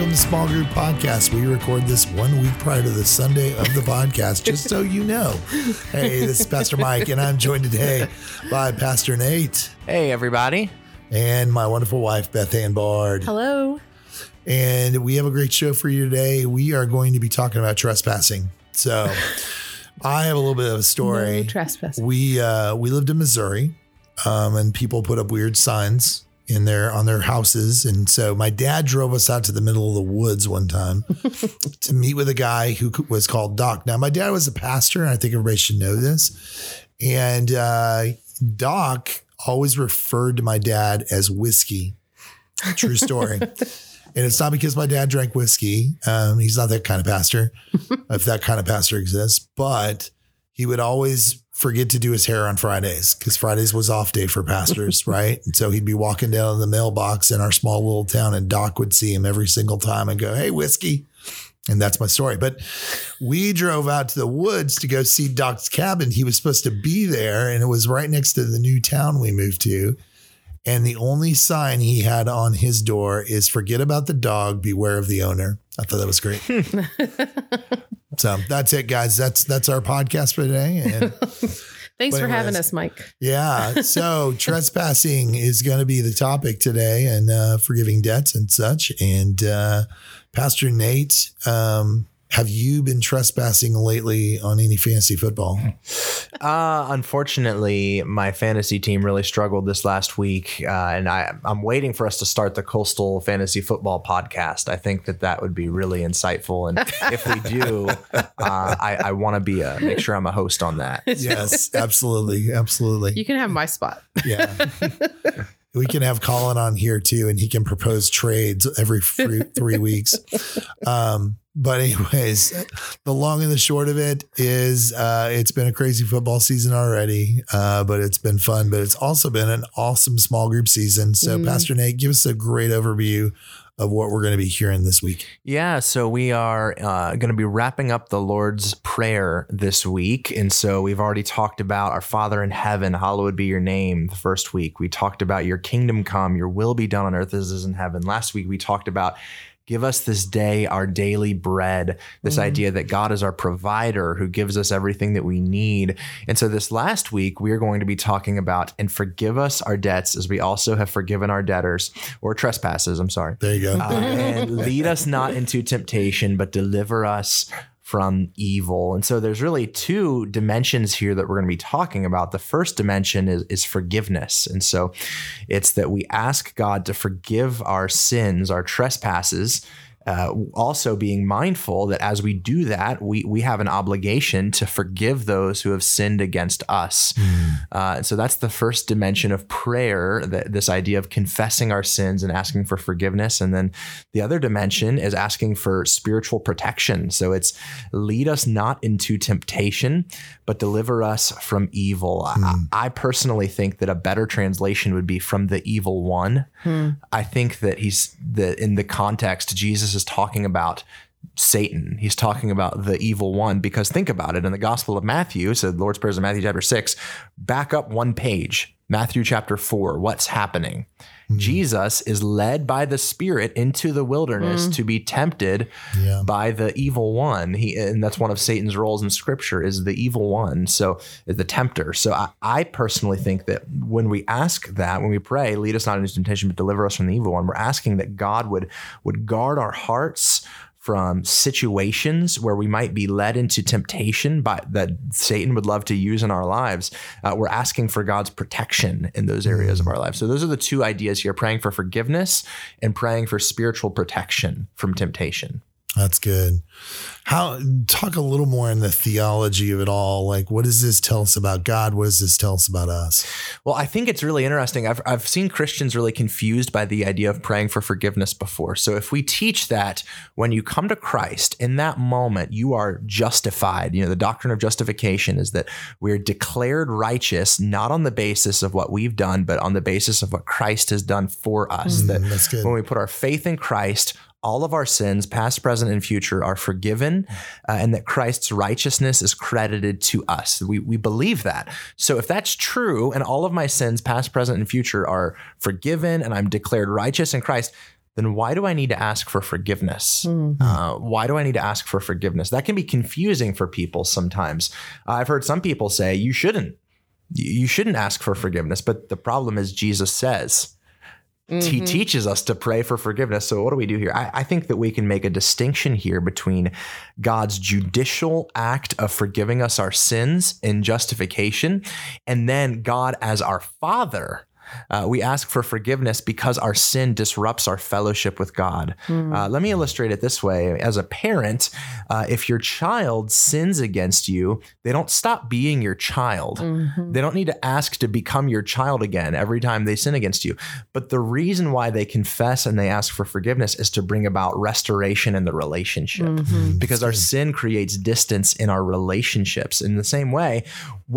Welcome to Small Group Podcast. We record this one week prior to the Sunday of the podcast, just so you know. Hey, this is Pastor Mike, and I'm joined today by Pastor Nate Hey, everybody. and my wonderful wife, Beth Ann Bard. Hello. And we have a great show for you today. We are going to be talking about trespassing. So I have a little bit of a story. No trespassing. we uh, we lived in Missouri, um, and people put up weird signs in their on their houses, and so my dad drove us out to the middle of the woods one time to meet with a guy who was called Doc. Now, my dad was a pastor, and I think everybody should know this. And uh, Doc always referred to my dad as whiskey. True story. And it's not because my dad drank whiskey. Um, he's not that kind of pastor, if that kind of pastor exists. But he would always forget to do his hair on Fridays because Fridays was off day for pastors, right? And so he'd be walking down the mailbox in our small little town, and Doc would see him every single time and go, Hey, whiskey. And that's my story. But we drove out to the woods to go see Doc's cabin. He was supposed to be there, and it was right next to the new town we moved to. And the only sign he had on his door is forget about the dog, beware of the owner. I thought that was great. so that's it, guys. That's that's our podcast for today. And Thanks for having us, Mike. yeah, so trespassing is going to be the topic today and uh, forgiving debts and such. And uh, Pastor Nate, um, have you been trespassing lately on any fantasy football? Uh, unfortunately, my fantasy team really struggled this last week, uh, and I, I'm waiting for us to start the Coastal Fantasy Football podcast. I think that that would be really insightful, and if we do, uh, I, I want to be a make sure I'm a host on that. Yes, absolutely, absolutely. You can have my spot. Yeah. we can have Colin on here too, and he can propose trades every three, three weeks. Um, but anyways, the long and the short of it is, uh, it's been a crazy football season already, uh, but it's been fun. But it's also been an awesome small group season. So, Mm. Pastor Nate, give us a great overview of what we're going to be hearing this week. Yeah, so we are uh, going to be wrapping up the Lord's Prayer this week. And so we've already talked about our Father in heaven, hallowed be your name the first week. We talked about your kingdom come, your will be done on earth as it is in heaven. Last week we talked about give us this day our daily bread, this Mhm. idea that God is our provider who gives us everything that we need. And so this last week we are going to be talking about and forgive us our debts as we also have forgiven our debtors or trespasses, I'm sorry. There you go. Uh, and lead us not into temptation, but deliver us from evil. And so there's really two dimensions here that we're going to be talking about. The first dimension is, is forgiveness. And so it's that we ask God to forgive our sins, our trespasses. Uh, also being mindful that as we do that, we we have an obligation to forgive those who have sinned against us. Uh, and so that's the first dimension of prayer, that this idea of confessing our sins and asking for forgiveness. And then the other dimension is asking for spiritual protection. So it's lead us not into temptation, but deliver us from evil. I, I personally think that a better translation would be from the evil one. I think that he's that in the context, Jesus is talking about Satan. He's talking about the evil one because think about it in the Gospel of Matthew, so the Lord's Prayers in Matthew chapter 6, back up one page, Matthew chapter 4, what's happening? Hmm. Jesus is led by the Spirit into the wilderness hmm. to be tempted Yeah. by the evil one. He and that's one of Satan's roles in scripture is the evil one. So the tempter. So I, I personally think that when we ask that, when we pray, lead us not into temptation, but deliver us from the evil one, we're asking that God would would guard our hearts from situations where we might be led into temptation by that Satan would love to use in our lives. Uh, we're asking for God's protection in those areas of our lives. So those are the two ideas here: praying for forgiveness and praying for spiritual protection from temptation. That's good. How talk a little more in the theology of it all. Like, what does this tell us about God? What does this tell us about us? Well, I think it's really interesting. I've, I've seen Christians really confused by the idea of praying for forgiveness before. So, if we teach that when you come to Christ, in that moment, you are justified, you know, the doctrine of justification is that we're declared righteous, not on the basis of what we've done, but on the basis of what Christ has done for us. That Mm, that's good. when we put our faith in Christ, all of our sins, past, present, and future, are forgiven, uh, and that Christ's righteousness is credited to us. We, we believe that. So, if that's true, and all of my sins, past, present, and future, are forgiven, and I'm declared righteous in Christ, then why do I need to ask for forgiveness? Mm. Uh, why do I need to ask for forgiveness? That can be confusing for people sometimes. I've heard some people say you shouldn't. You shouldn't ask for forgiveness, but the problem is Jesus says he Mhm. teaches us to pray for forgiveness. So what do we do here? I, I think that we can make a distinction here between God's judicial act of forgiving us our sins in justification, and then God as our Father. Uh, we ask for forgiveness because our sin disrupts our fellowship with God. Uh, let me illustrate it this way. As a parent, uh, if your child sins against you, they don't stop being your child. Mhm. They don't need to ask to become your child again every time they sin against you. But the reason why they confess and they ask for forgiveness is to bring about restoration in the relationship. Mhm. Because our sin creates distance in our relationships. In the same way,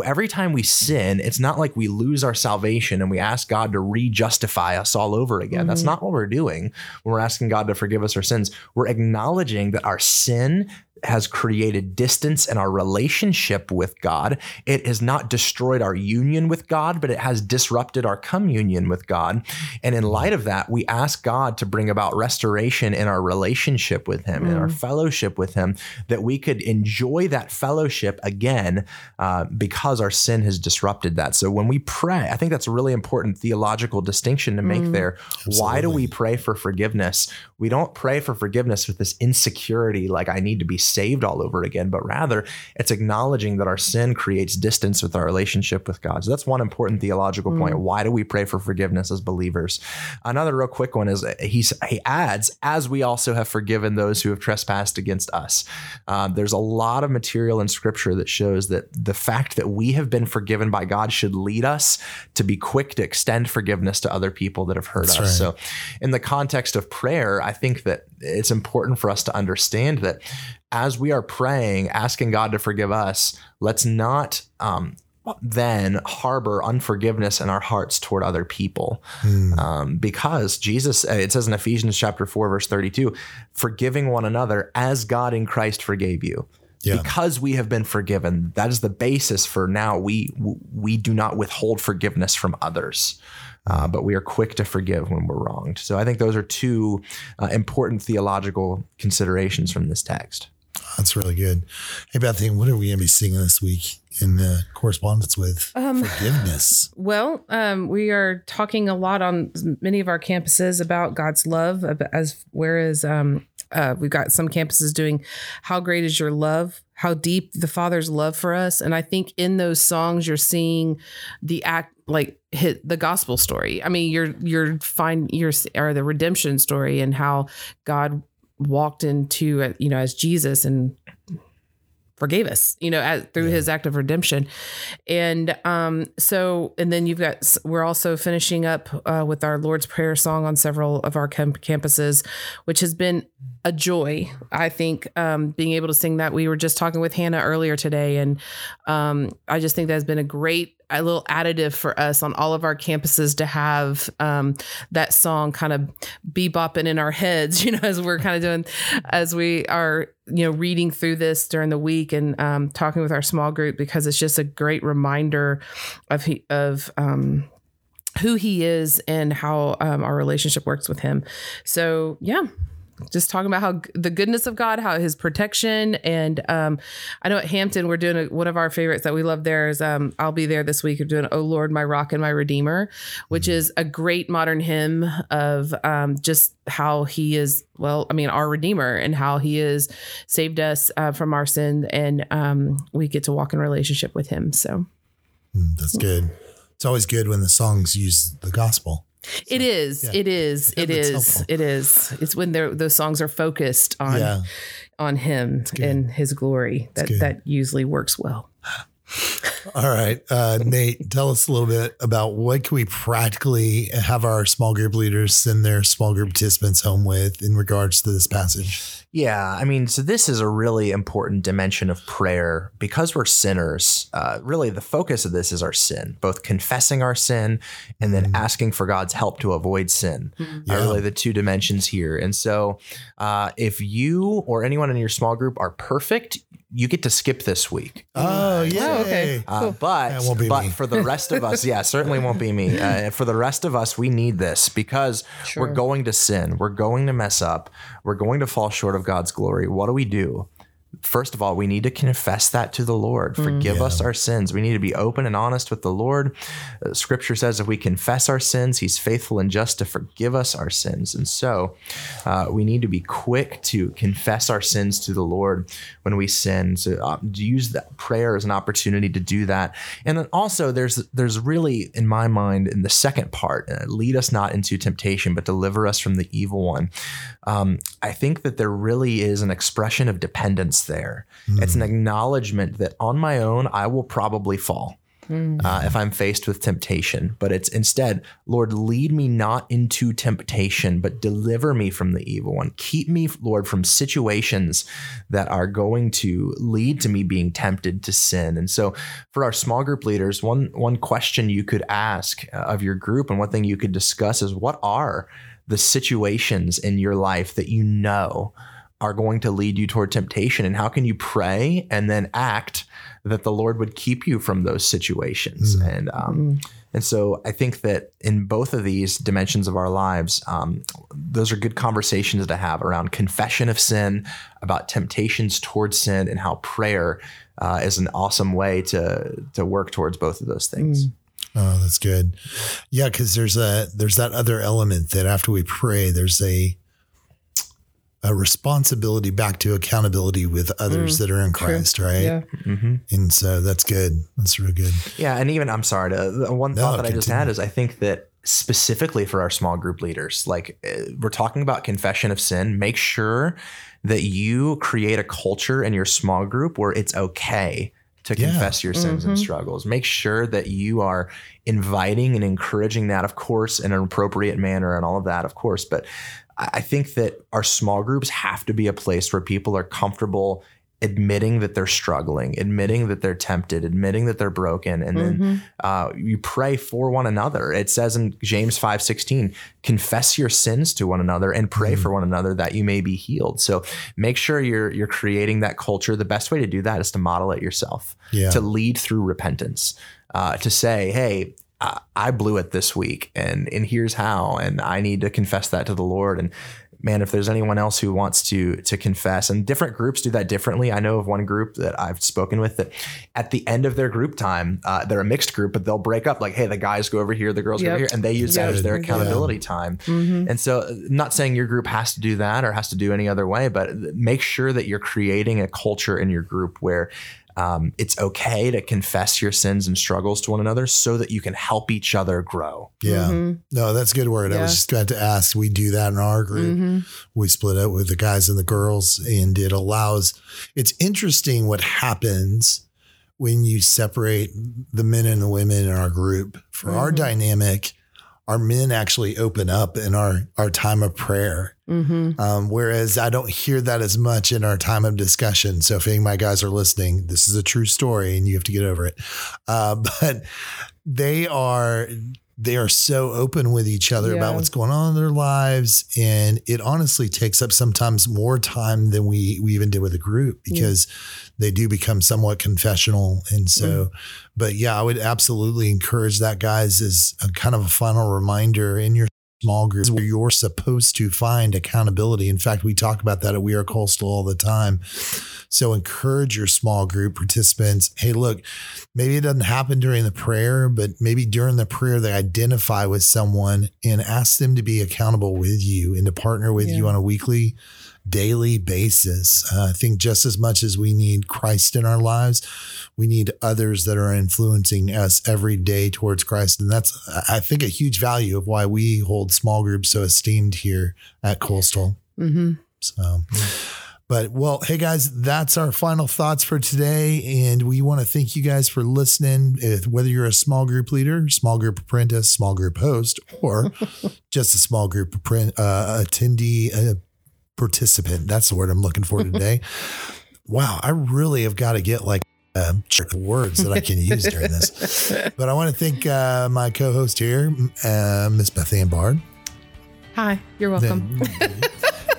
every time we sin, it's not like we lose our salvation and we ask God to re justify us all over again. That's mm-hmm. not what we're doing when we're asking God to forgive us our sins. We're acknowledging that our sin has created distance in our relationship with God. It has not destroyed our union with God, but it has disrupted our communion with God. And in light of that, we ask God to bring about restoration in our relationship with Him, in our fellowship with Him, that we could enjoy that fellowship again uh, because our sin has disrupted that. So when we pray, I think that's a really important theological distinction to make there. Why do we pray for forgiveness? We don't pray for forgiveness with this insecurity, like I need to be saved all over again, but rather it's acknowledging that our sin creates distance with our relationship with God. So that's one important theological point. Why do we pray for forgiveness as believers? Another real quick one is he's, he adds, as we also have forgiven those who have trespassed against us. Um, there's a lot of material in scripture that shows that the fact that we have been forgiven by God should lead us to be quick to extend forgiveness to other people that have hurt That's us. right. So, in the context of prayer, I think that it's important for us to understand that as we are praying, asking God to forgive us, let's not um, then harbor unforgiveness in our hearts toward other people. Hmm. Um, because Jesus, uh, it says in Ephesians chapter 4, verse 32, forgiving one another as God in Christ forgave you. Yeah. Because we have been forgiven, that is the basis for now. We we do not withhold forgiveness from others, uh, but we are quick to forgive when we're wronged. So I think those are two uh, important theological considerations from this text. That's really good. Hey, Bethany, what are we going to be singing this week in the correspondence with Um, forgiveness? Well, um, we are talking a lot on many of our campuses about God's love, as whereas um, uh, we've got some campuses doing "How great is your love." How deep the Father's love for us, and I think in those songs you're seeing the act like hit the gospel story. I mean, you're you're find you're or the redemption story and how God walked into uh, you know as Jesus and forgave us, you know, as, through his act of redemption. And um, so, and then you've got, we're also finishing up uh, with our Lord's Prayer song on several of our camp- campuses, which has been a joy. I think um, being able to sing that. We were just talking with Hannah earlier today, and um, I just think that has been a great, a little additive for us on all of our campuses to have um, that song kind of bebopping in our heads, you know, as we're kind of doing, as we are, you know, reading through this during the week and um, talking with our small group because it's just a great reminder of he, of um, who he is and how um, our relationship works with him. So yeah, just talking about how the goodness of God, how His protection, and um, I know at Hampton we're doing a, one of our favorites that we love. There is um, I'll be there this week. We're doing "Oh Lord, My Rock and My Redeemer," which is a great modern hymn of um, just how He is. Well, I mean, our Redeemer and how He has saved us uh, from our sin, and um, we get to walk in relationship with Him. So Mm, that's good. It's always good when the songs use the gospel. It is, yeah. it is, it is, it is. It's when those songs are focused on Yeah. on him and his glory that that usually works well All right. Uh, Nate, tell us a little bit about what can we practically have our small group leaders send their small group participants home with in regards to this passage. Yeah, I mean, so this is a really important dimension of prayer because we're sinners. Uh, really, the focus of this is our sin, both confessing our sin and then asking for God's help to avoid sin. Are Yeah. really the two dimensions here. And so, uh, if you or anyone in your small group are perfect, you get to skip this week. Oh, yeah. Oh, okay. Uh, Cool. but That won't be but me. for the rest of us, yeah, certainly won't be me. Uh, for the rest of us, we need this because Sure. we're going to sin. We're going to mess up. We're going to fall short of God's glory. What do we do? First of all, we need to confess that to the Lord. Forgive us our sins. We need to be open and honest with the Lord. Uh, scripture says if we confess our sins, He's faithful and just to forgive us our sins. And so uh, we need to be quick to confess our sins to the Lord when we sin. So uh, use that prayer as an opportunity to do that. And then also, there's there's really, in my mind, in the second part, uh, lead us not into temptation, but deliver us from the evil one. Um, I think that there really is an expression of dependence there. It's an acknowledgement that on my own, I will probably fall uh, if I'm faced with temptation. But it's instead, Lord, lead me not into temptation, but deliver me from the evil one. Keep me, Lord, from situations that are going to lead to me being tempted to sin. And so, for our small group leaders, one one question you could ask uh, of your group, and one thing you could discuss is what are the situations in your life that you know are going to lead you toward temptation and how can you pray and then act that the lord would keep you from those situations? And um, and so i think that in both of these dimensions of our lives um, those are good conversations to have around confession of sin about temptations towards sin and how prayer uh, is an awesome way to to work towards both of those things. Oh, that's good. Yeah, because there's a there's that other element that after we pray, there's a a responsibility back to accountability with others that are in Christ, right? Yeah. mm-hmm. And so that's good. That's real good. Yeah, and even I'm sorry to the one No, thought that I just had is I think that specifically for our small group leaders, like uh, we're talking about confession of sin, make sure that you create a culture in your small group where it's okay to Yeah. confess your sins and struggles. Make sure that you are inviting and encouraging that, of course, in an appropriate manner and all of that, of course. But I think that our small groups have to be a place where people are comfortable admitting that they're struggling, admitting that they're tempted, admitting that they're broken, and then uh, you pray for one another. It says in James five sixteen, confess your sins to one another and pray for one another that you may be healed. So make sure you're you're creating that culture. The best way to do that is to model it yourself, Yeah. to lead through repentance, uh, to say, hey. I- I blew it this week, and and here's how, and I need to confess that to the Lord. And man, if there's anyone else who wants to to confess, and different groups do that differently. I know of one group that I've spoken with that at the end of their group time, uh, they're a mixed group, but they'll break up like, hey, the guys go over here, the girls go over here, and they use that as their Yeah. accountability time. And so, uh, not saying your group has to do that or has to do any other way, but make sure that you're creating a culture in your group where um, it's okay to confess your sins and struggles to one another so that you can help each other grow. Yeah. Mhm. No, that's a good word. I was just about to ask. We do that in our group. Mhm. We split up with the guys and the girls, and it allows. It's interesting what happens when you separate the men and the women in our group. For our Mhm. dynamic, our men actually open up in our our time of prayer. Mhm. Um, whereas I don't hear that as much in our time of discussion. So if any of my guys are listening, this is a true story and you have to get over it. Uh, but they are they are so open with each other about what's going on in their lives. And it honestly takes up sometimes more time than we we even did with the group because they do become somewhat confessional. And so, mm-hmm. but yeah, I would absolutely encourage that guys as a kind of a final reminder in your small groups where you're supposed to find accountability. In fact, we talk about that at We Are Coastal all the time. So encourage your small group participants. Hey, look, maybe it doesn't happen during the prayer, but maybe during the prayer they identify with someone and ask them to be accountable with you and to partner with you on a weekly, daily basis. Uh, I think just as much as we need Christ in our lives, we need others that are influencing us every day towards Christ. And that's, I think, a huge value of why we hold small groups so esteemed here at Coastal. Mhm. So, but well, hey guys, that's our final thoughts for today. And we want to thank you guys for listening. If, whether you're a small group leader, small group apprentice, small group host, or just a small group uh, attendee, uh, participant, that's the word I'm looking for today. wow, I really have got to get like uh, words that I can use during this. But I want to thank uh, my co host here, uh, Miss Beth Ann Bard. Hi, you're welcome.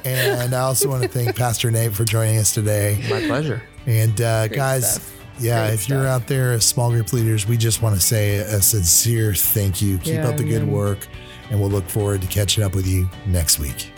and I also want to thank Pastor Nate for joining us today. My pleasure. And uh, guys, stuff. yeah, Great if you're out there as small group leaders, we just want to say a sincere thank you. Keep Yeah, up the good man. work, and we'll look forward to catching up with you next week.